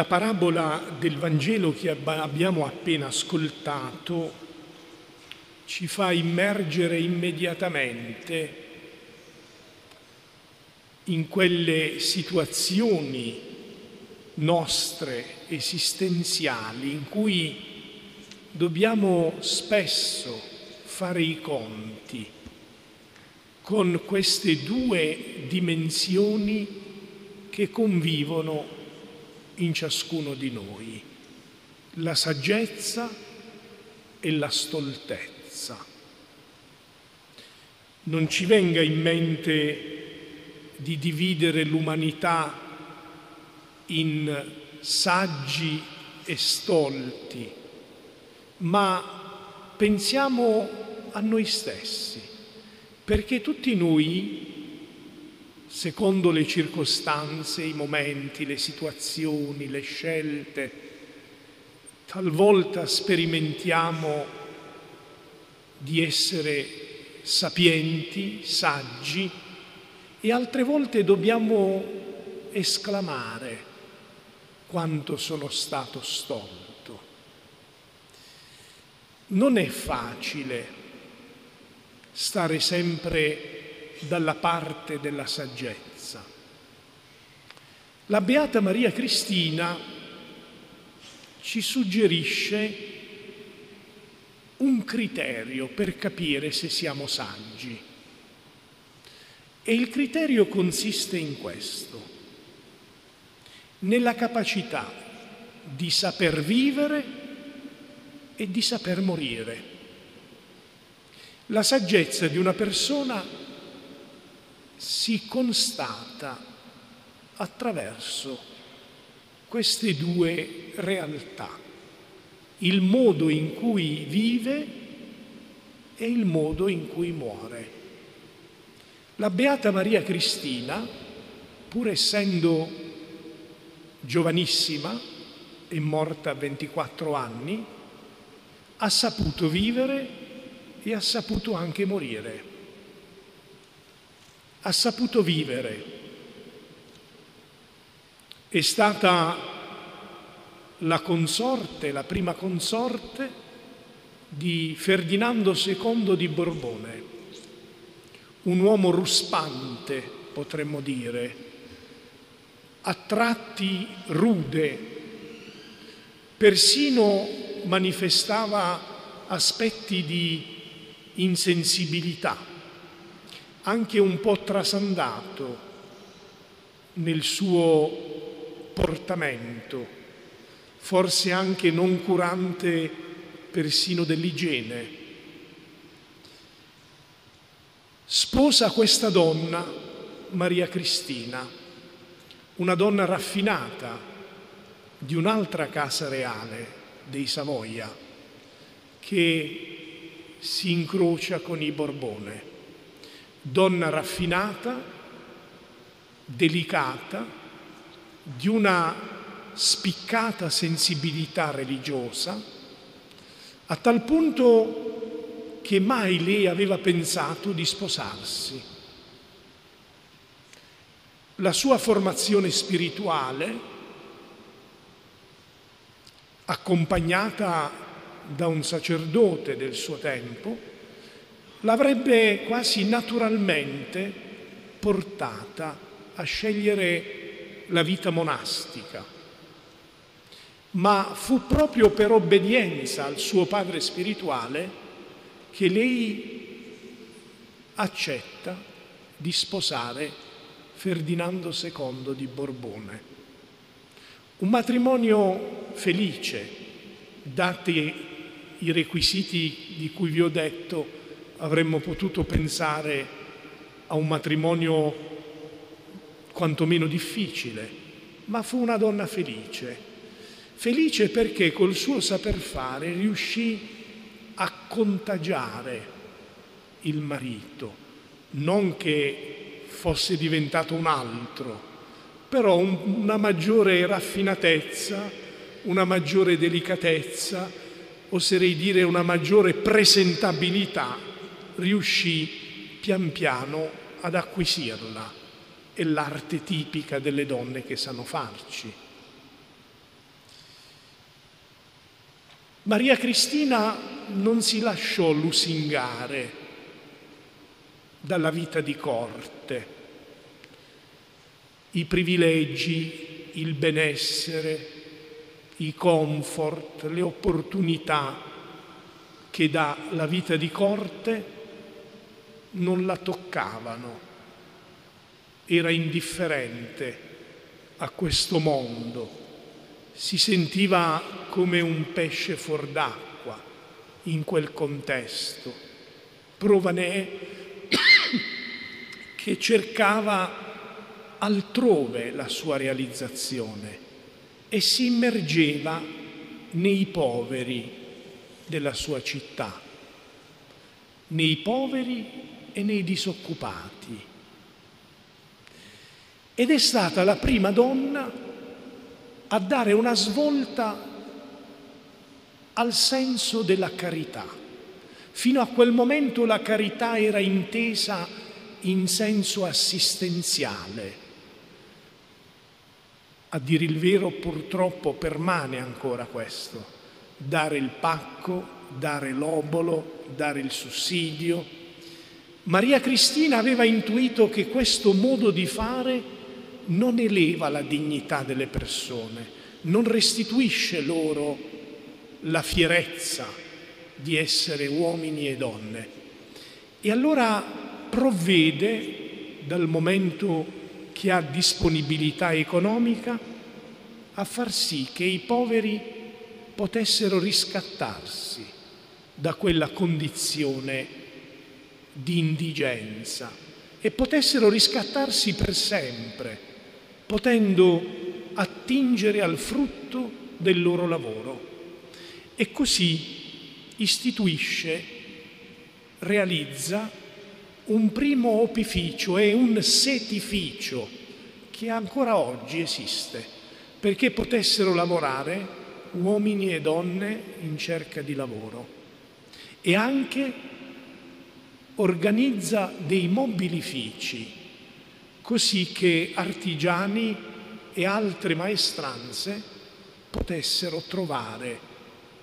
La parabola del Vangelo che abbiamo appena ascoltato ci fa immergere immediatamente in quelle situazioni nostre esistenziali in cui dobbiamo spesso fare i conti con queste due dimensioni che convivono in ciascuno di noi, la saggezza e la stoltezza. Non ci venga in mente di dividere l'umanità in saggi e stolti, ma pensiamo a noi stessi, perché tutti noi secondo le circostanze, i momenti, le situazioni, le scelte. Talvolta sperimentiamo di essere sapienti, saggi e altre volte dobbiamo esclamare quanto sono stato stolto. Non è facile stare sempre dalla parte della saggezza. La Beata Maria Cristina ci suggerisce un criterio per capire se siamo saggi. E il criterio consiste in questo, nella capacità di saper vivere e di saper morire. La saggezza di una persona si constata attraverso queste due realtà, il modo in cui vive e il modo in cui muore. La Beata Maria Cristina, pur essendo giovanissima e morta a 24 anni, ha saputo vivere e ha saputo anche morire ha saputo vivere. È stata la consorte, la prima consorte di Ferdinando II di Borbone, un uomo ruspante, potremmo dire, a tratti rude, persino manifestava aspetti di insensibilità anche un po' trasandato nel suo portamento, forse anche non curante persino dell'igiene. Sposa questa donna, Maria Cristina, una donna raffinata di un'altra casa reale dei Savoia, che si incrocia con i Borbone donna raffinata, delicata, di una spiccata sensibilità religiosa, a tal punto che mai lei aveva pensato di sposarsi. La sua formazione spirituale, accompagnata da un sacerdote del suo tempo, l'avrebbe quasi naturalmente portata a scegliere la vita monastica. Ma fu proprio per obbedienza al suo padre spirituale che lei accetta di sposare Ferdinando II di Borbone. Un matrimonio felice, dati i requisiti di cui vi ho detto avremmo potuto pensare a un matrimonio quantomeno difficile, ma fu una donna felice. Felice perché col suo saper fare riuscì a contagiare il marito, non che fosse diventato un altro, però un, una maggiore raffinatezza, una maggiore delicatezza, oserei dire una maggiore presentabilità riuscì pian piano ad acquisirla. È l'arte tipica delle donne che sanno farci. Maria Cristina non si lasciò lusingare dalla vita di corte. I privilegi, il benessere, i comfort, le opportunità che dà la vita di corte non la toccavano. Era indifferente a questo mondo, si sentiva come un pesce fuor d'acqua in quel contesto. Prova ne è che cercava altrove la sua realizzazione e si immergeva nei poveri della sua città, nei poveri e nei disoccupati. Ed è stata la prima donna a dare una svolta al senso della carità. Fino a quel momento la carità era intesa in senso assistenziale. A dire il vero purtroppo permane ancora questo, dare il pacco, dare l'obolo, dare il sussidio. Maria Cristina aveva intuito che questo modo di fare non eleva la dignità delle persone, non restituisce loro la fierezza di essere uomini e donne. E allora provvede, dal momento che ha disponibilità economica, a far sì che i poveri potessero riscattarsi da quella condizione di indigenza e potessero riscattarsi per sempre, potendo attingere al frutto del loro lavoro e così istituisce, realizza un primo opificio e un setificio che ancora oggi esiste, perché potessero lavorare uomini e donne in cerca di lavoro. E anche organizza dei mobilifici, così che artigiani e altre maestranze potessero trovare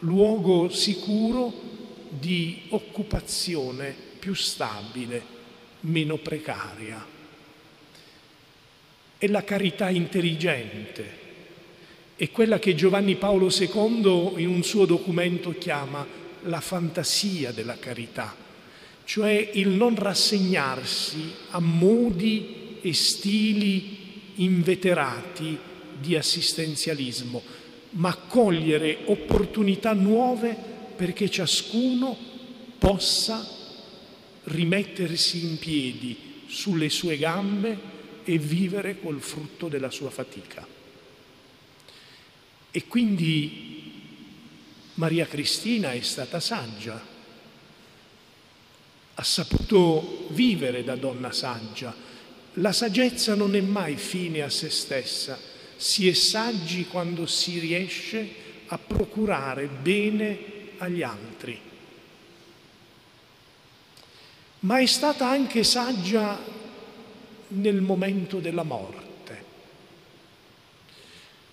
luogo sicuro di occupazione più stabile, meno precaria. È la carità intelligente, è quella che Giovanni Paolo II in un suo documento chiama la fantasia della carità, cioè il non rassegnarsi a modi e stili inveterati di assistenzialismo, ma cogliere opportunità nuove perché ciascuno possa rimettersi in piedi sulle sue gambe e vivere col frutto della sua fatica. E quindi Maria Cristina è stata saggia, ha saputo vivere da donna saggia. La saggezza non è mai fine a se stessa, si è saggi quando si riesce a procurare bene agli altri. Ma è stata anche saggia nel momento della morte.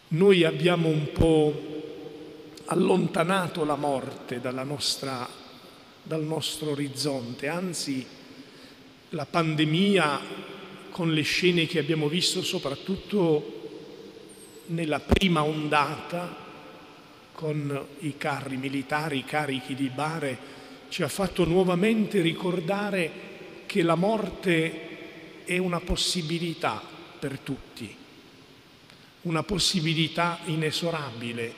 Noi abbiamo un po' allontanato la morte nostra, dal nostro orizzonte, anzi la pandemia con le scene che abbiamo visto soprattutto nella prima ondata con i carri militari, carichi di bare, ci ha fatto nuovamente ricordare che la morte è una possibilità per tutti, una possibilità inesorabile,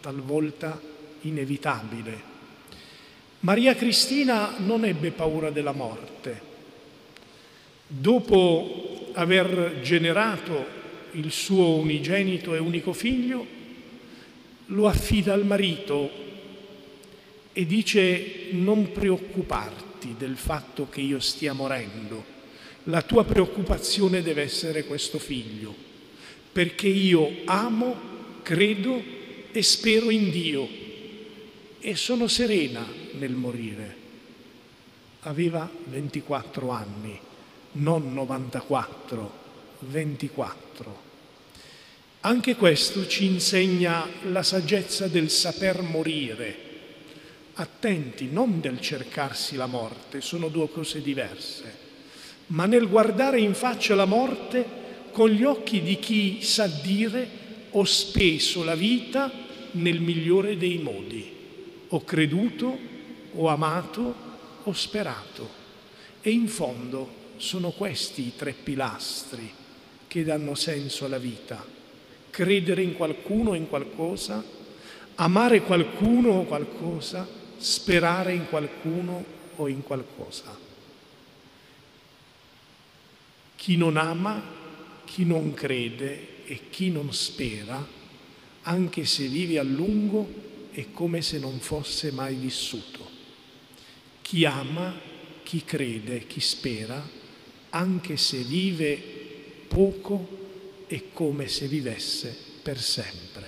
talvolta inevitabile. Maria Cristina non ebbe paura della morte. Dopo aver generato il suo unigenito e unico figlio, lo affida al marito e dice non preoccuparti del fatto che io stia morendo, la tua preoccupazione deve essere questo figlio, perché io amo, credo e spero in Dio e sono serena nel morire. Aveva 24 anni, non 94, 24. Anche questo ci insegna la saggezza del saper morire. Attenti, non del cercarsi la morte, sono due cose diverse, ma nel guardare in faccia la morte con gli occhi di chi sa dire ho speso la vita nel migliore dei modi, ho creduto, ho amato, ho sperato. E in fondo sono questi i tre pilastri che danno senso alla vita credere in qualcuno o in qualcosa, amare qualcuno o qualcosa, sperare in qualcuno o in qualcosa. Chi non ama, chi non crede e chi non spera, anche se vive a lungo, è come se non fosse mai vissuto. Chi ama, chi crede, chi spera, anche se vive poco, è come se vivesse per sempre.